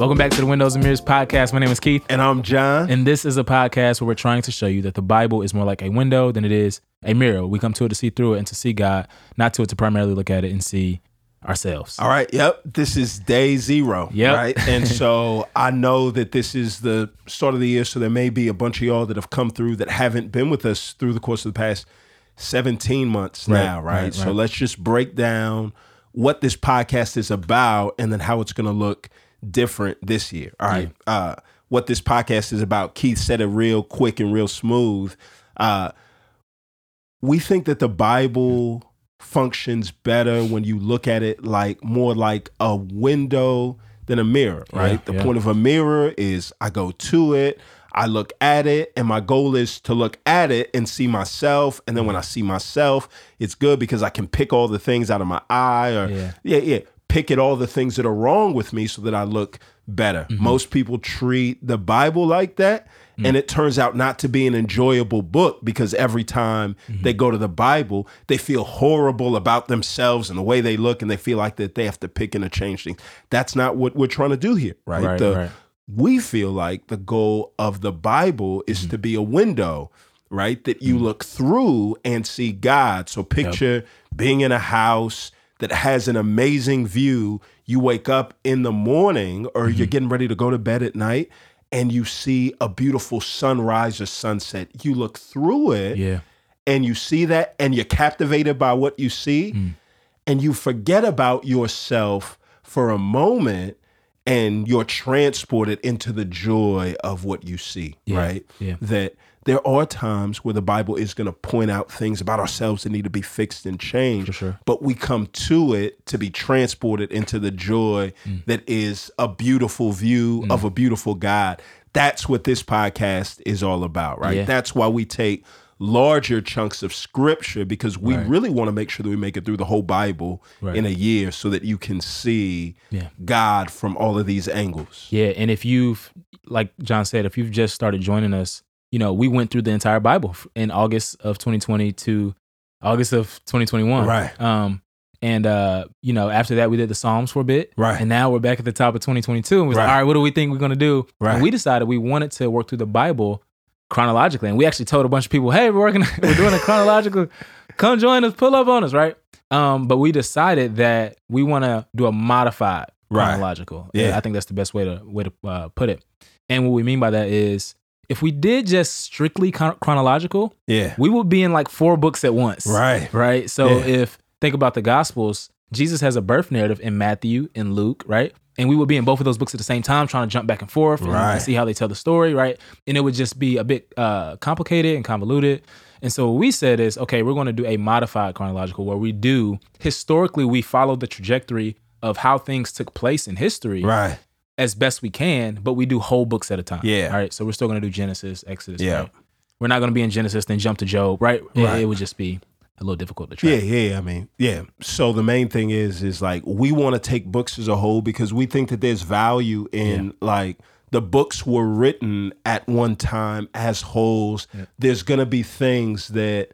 Welcome back to the Windows and Mirrors podcast. My name is Keith, And I'm John. and this is a podcast where we're trying to show you that the Bible is more like a window than it is a mirror. We come to it to see through it and to see God, not to it to primarily look at it and see ourselves. All right. Yep. This is day zero. Yep. Right. And so I know that this is the start of the year. So there may be a bunch of y'all that have come through that haven't been with us through the course of the past 17 months Right, now. Right. right, So right. let's just break down what this podcast is about and then how it's going to look different this year. All right. Uh, what this podcast is about. Keith said it real quick and real smooth. Uh, we think that the Bible functions better when you look at it like more like a window than a mirror, right? Yeah, the yeah. point of a mirror is I go to it, I look at it, and my goal is to look at it and see myself. And then when I see myself, it's good because I can pick all the things out of my eye or Yeah. yeah, yeah. Pick at all the things that are wrong with me so that I look better. Mm-hmm. Most people treat the Bible like that. Mm. And it turns out not to be an enjoyable book because every time Mm-hmm. they go to the Bible, they feel horrible about themselves and the way they look, and they feel like that they have to pick and change things. That's not what we're trying to do here, right? Right, The- right. We feel like the goal of the Bible is Mm-hmm. to be a window, right? That you look through and see God. So picture being in a house that has an amazing view. You wake up in the morning or you're Mm-hmm. getting ready to go to bed at night and you see a beautiful sunrise or sunset. You look through it Yeah. and you see that and you're captivated by what you see Mm. and you forget about yourself for a moment and you're transported into the joy of what you see, Yeah, right? yeah. That there are times where the Bible is going to point out things about ourselves that need to be fixed and changed. Sure. But we come to it to be transported into the joy Mm. that is a beautiful view of a beautiful God. That's what this podcast is all about, right? Yeah. That's why we take larger chunks of scripture because we Right. really want to make sure that we make it through the whole Bible Right. in a year so that you can see Yeah. God from all of these angles. Yeah, and if you've, like John said, if you've just started joining us, you know, we went through the entire Bible in August of 2020 to August of 2021. Right. Um, and uh, you know, after that, we did the Psalms for a bit. Right. And now we're back at the top of 2022, and we're like, all right, what do we think we're gonna do? Right. And we decided we wanted to work through the Bible chronologically, and we actually told a bunch of people, hey, we're working, we're doing a chronological. Come join us, pull up on us, right? Um, but we decided that we want to do a modified Right. chronological. Yeah. I think that's the best way to way to uh, put it. And what we mean by that is, if we did just strictly chronological, Yeah. we would be in like four books at once. Right. Right. So Yeah. if think about the Gospels, Jesus has a birth narrative in Matthew and Luke, right? And we would be in both of those books at the same time, trying to jump back and forth and Right. see how they tell the story, right? And it would just be a bit uh, complicated and convoluted. And so what we said is, okay, we're going to do a modified chronological where we do historically we follow the trajectory of how things took place in history Right. As best we can, but we do whole books at a time. Yeah. All right. So we're still going to do Genesis, Exodus. Yeah. Right? We're not going to be in Genesis, then jump to Job. Right. It- Right. It, would just be a little difficult to track. Yeah, yeah. I mean, yeah. So the main thing is, is like we want to take books as a whole because we think that there's value in like the books were written at one time as wholes. There's gonna be things that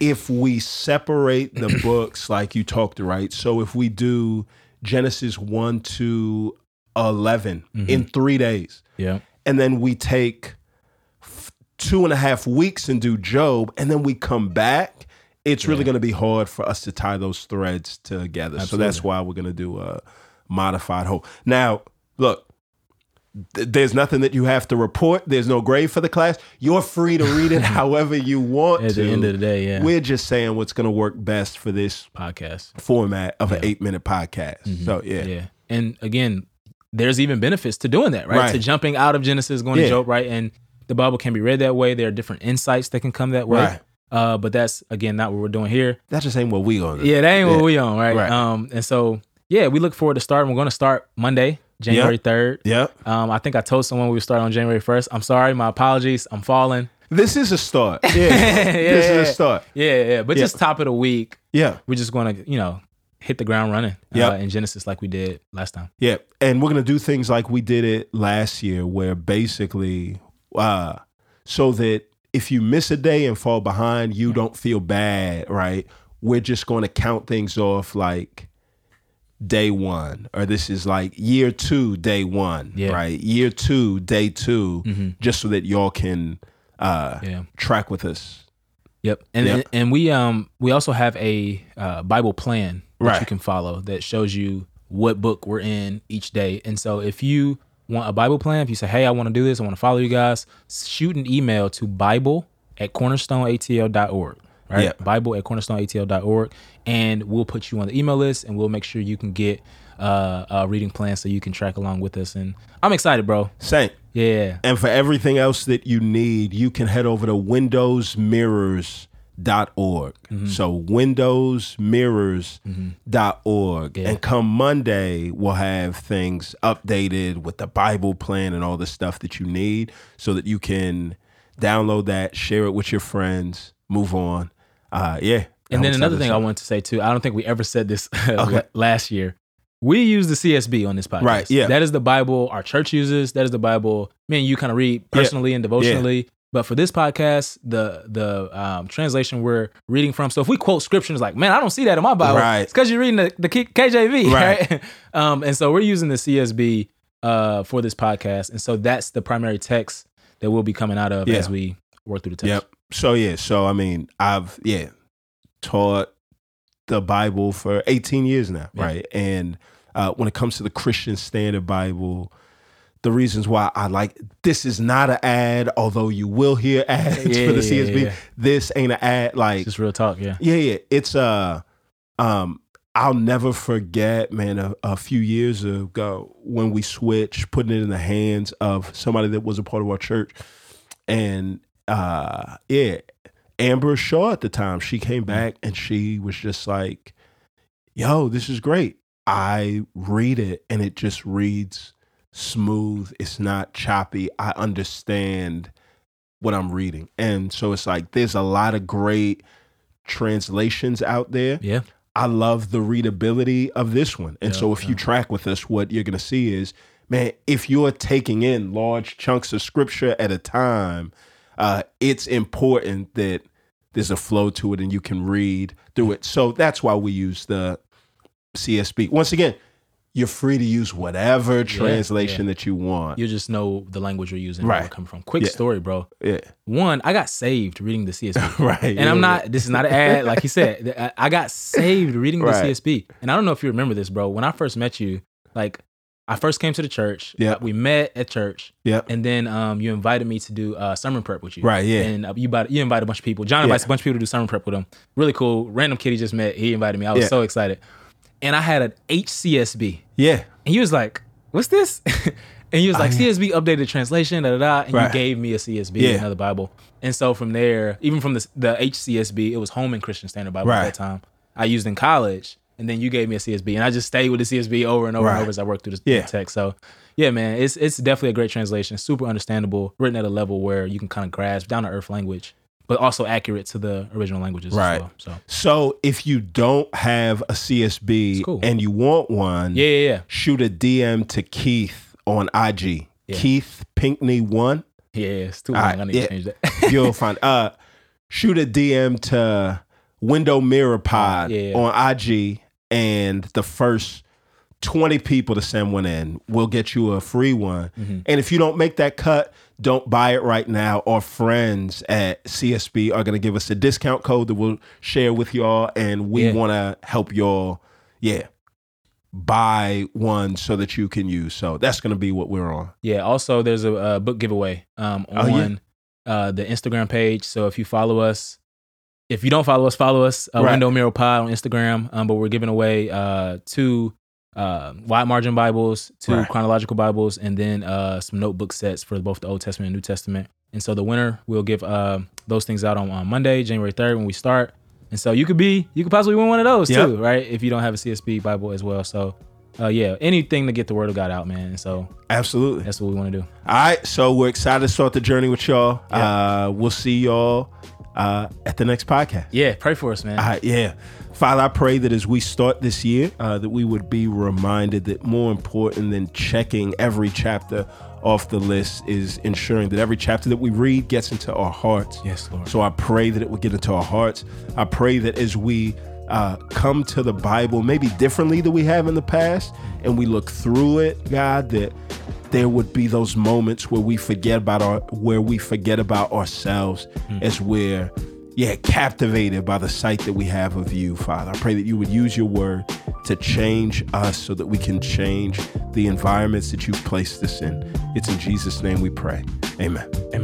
if we separate the books, like you talked, right? So if we do Genesis one to 11 in three days, Yeah. and then we take f- two and a half weeks and do Job, and then we come back, it's really going to be hard for us to tie those threads together. So that's why we're going to do a modified whole. Now, look. th- There's nothing that you have to report. There's no grade for the class. You're free to read it however you want At to. the end of the day, yeah. We're just saying what's going to work best for this Podcast. format of an eight minute podcast. So, yeah. Mm-hmm. Yeah. And again, there's even benefits to doing that, right? Right. To jumping out of Genesis, going Yeah. to Job, right? And the Bible can be read that way. There are different insights that can come that way. Right. Uh, but that's again not what we're doing here. That just ain't what we to. Yeah, that ain't Yeah. what we on, right? Right. Um, and so yeah, we look forward to starting. We're going to start Monday, January third. Yep. Um, I think I told someone we would start on January first. I'm sorry, my apologies. I'm falling. This is a start. Yeah. yeah, this is a start. Yeah, yeah. But Yeah. just top of the week, Yeah. we're just going to, you know, hit the ground running Yep. uh, in Genesis like we did last time. Yeah. And we're going to do things like we did it last year, where basically, uh, so that if you miss a day and fall behind, you don't feel bad, right? We're just going to count things off like day one, or this is like year two, day one, Yeah. right? Year two, day 2 Mhm. just so that y'all can uh, Yeah. track with us. Yep. And Yep. and we um we also have a uh, Bible plan that you can follow that shows you what book we're in each day. And so if you want a Bible plan, if you say, "Hey, I want to do this, I want to follow you guys," shoot an email to Bible at cornerstoneatl.org. Right? Bible at cornerstoneatl.org. And we'll put you on the email list and we'll make sure you can get uh, a reading plan so you can track along with us. And I'm excited, bro. Same. Yeah. And for everything else that you need, you can head over to windowsmirrors.org. Mm-hmm. So windowsmirrors.org. Yeah. And come Monday, we'll have things updated with the Bible plan and all the stuff that you need so that you can download that, share it with your friends, move on. Uh, yeah. And then another thing I wanted to say too, I don't think we ever said this Okay. last year. We use the CSB on this podcast. Right, yeah. That is the Bible our church uses. That is the Bible me and you kind of read personally and devotionally. But for this podcast, the the um, translation we're reading from. So if we quote scriptures like, man, I don't see that in my Bible. Right. It's because you're reading the, the KJV, Right. right? um, and so we're using the CSB uh, for this podcast. And so that's the primary text that we'll be coming out of Yeah. as we work through the text. Yep. So yeah, so I mean, I've yeah taught the Bible for 18 years now, Yeah. right? And uh, when it comes to the Christian Standard Bible, the reasons why I like this is not an ad, although you will hear ads Yeah, for the yeah, CSB. yeah. This ain't an ad. Like Just real talk, yeah. yeah, yeah. It's uh um I'll never forget, man, a, a few years ago when we switched, putting it in the hands of somebody that was a part of our church. And uh yeah, Amber Shaw at the time, she came back and she was just like, Yo, this is great. I read it and it just reads smooth. It's not choppy. I understand what I'm reading. And so it's like there's a lot of great translations out there. Yeah. I love the readability of this one. And Yeah, so if you track with us, what you're going to see is, man, if you're taking in large chunks of scripture at a time, uh, it's important that there's a flow to it and you can read through it. So that's why we use the CSB. Once again, you're free to use whatever translation that you want. you just know the language you're using, and where Right. it come from. Quick Yeah. story, bro. yeah. One, I got saved reading the CSB, Right. and I'm not. This is not an ad, like he said. I- got saved reading the Right. CSB, and I don't know if you remember this, bro. When I first met you, like I first came to the church. Yeah. we met at church, Yeah. and then um, you invited me to do uh, summer prep with you. Right, yeah. And uh, you invited you invited a bunch of people. John Yeah. invites a bunch of people to do summer prep with him. Really cool. Random kid he just met. He invited me. I was Yeah. so excited, and I had an HCSB. Yeah. And he was like, "What's this?" and he was like, "CSB updated translation." Da da da. And Right. you gave me a CSB, Yeah. another Bible. And so from there, even from the the HCSB, it was Holman Christian Standard Bible at Right. that time. I used in college, and then you gave me a CSB, and I just stayed with the CSB over and over and over as I worked through the, Yeah. the text. So. Yeah, man, it's it's definitely a great translation, super understandable, written at a level where you can kind of grasp down to earth language, but also accurate to the original languages Right. as well. So So if you don't have a CSB cool. and you want one, yeah, yeah, yeah, shoot a DM to Keith on IG. Yeah. Keith Pinkney one. yeah. It's too long. right, I need yeah. to change that. You'll find uh shoot a DM to Window Mirror Pod yeah, yeah. on IG and the first 20 people to send one in We'll get you a free one. Mm-hmm. And if you don't make that cut, don't buy it right now. Our friends at CSB are going to give us a discount code that we'll share with y'all. And we Yeah. want to help y'all, yeah, buy one so that you can use. So that's going to be what we're on. Yeah. Also, there's a, uh book giveaway um, Oh, yeah. on uh, the Instagram page. So if you follow us, if you don't follow us, follow us. Uh, Right. Window Mirror Pod on Instagram. Um, but we're giving away uh, two uh, wide margin Bibles, two Right. chronological Bibles, and then uh, some notebook sets for both the Old Testament and New Testament. And so the winner, we'll give uh, those things out on, on Monday, January 3rd, when we start. And so you could be, you could possibly win one of those Yep. too, right? If you don't have a CSB Bible as well. So, uh, yeah, anything to get the word of God out, man. And so Absolutely. that's what we want to do. All right, so we're excited to start the journey with y'all. Yeah. Uh, we'll see y'all uh, at the next podcast. Yeah, pray for us, man. Right, yeah. Father, I pray that as we start this year, uh, that we would be reminded that more important than checking every chapter off the list is ensuring that every chapter that we read gets into our hearts. Yes, Lord. So I pray that it would get into our hearts. I pray that as we uh, come to the Bible maybe differently than we have in the past, and we look through it, God, that there would be those moments where we forget about our where we forget about ourselves mm. as we're yeah captivated by the sight that we have of you father. I pray that you would use your word to change us so that we can change the environments that you've placed us in. It's in jesus name we pray. Amen. Amen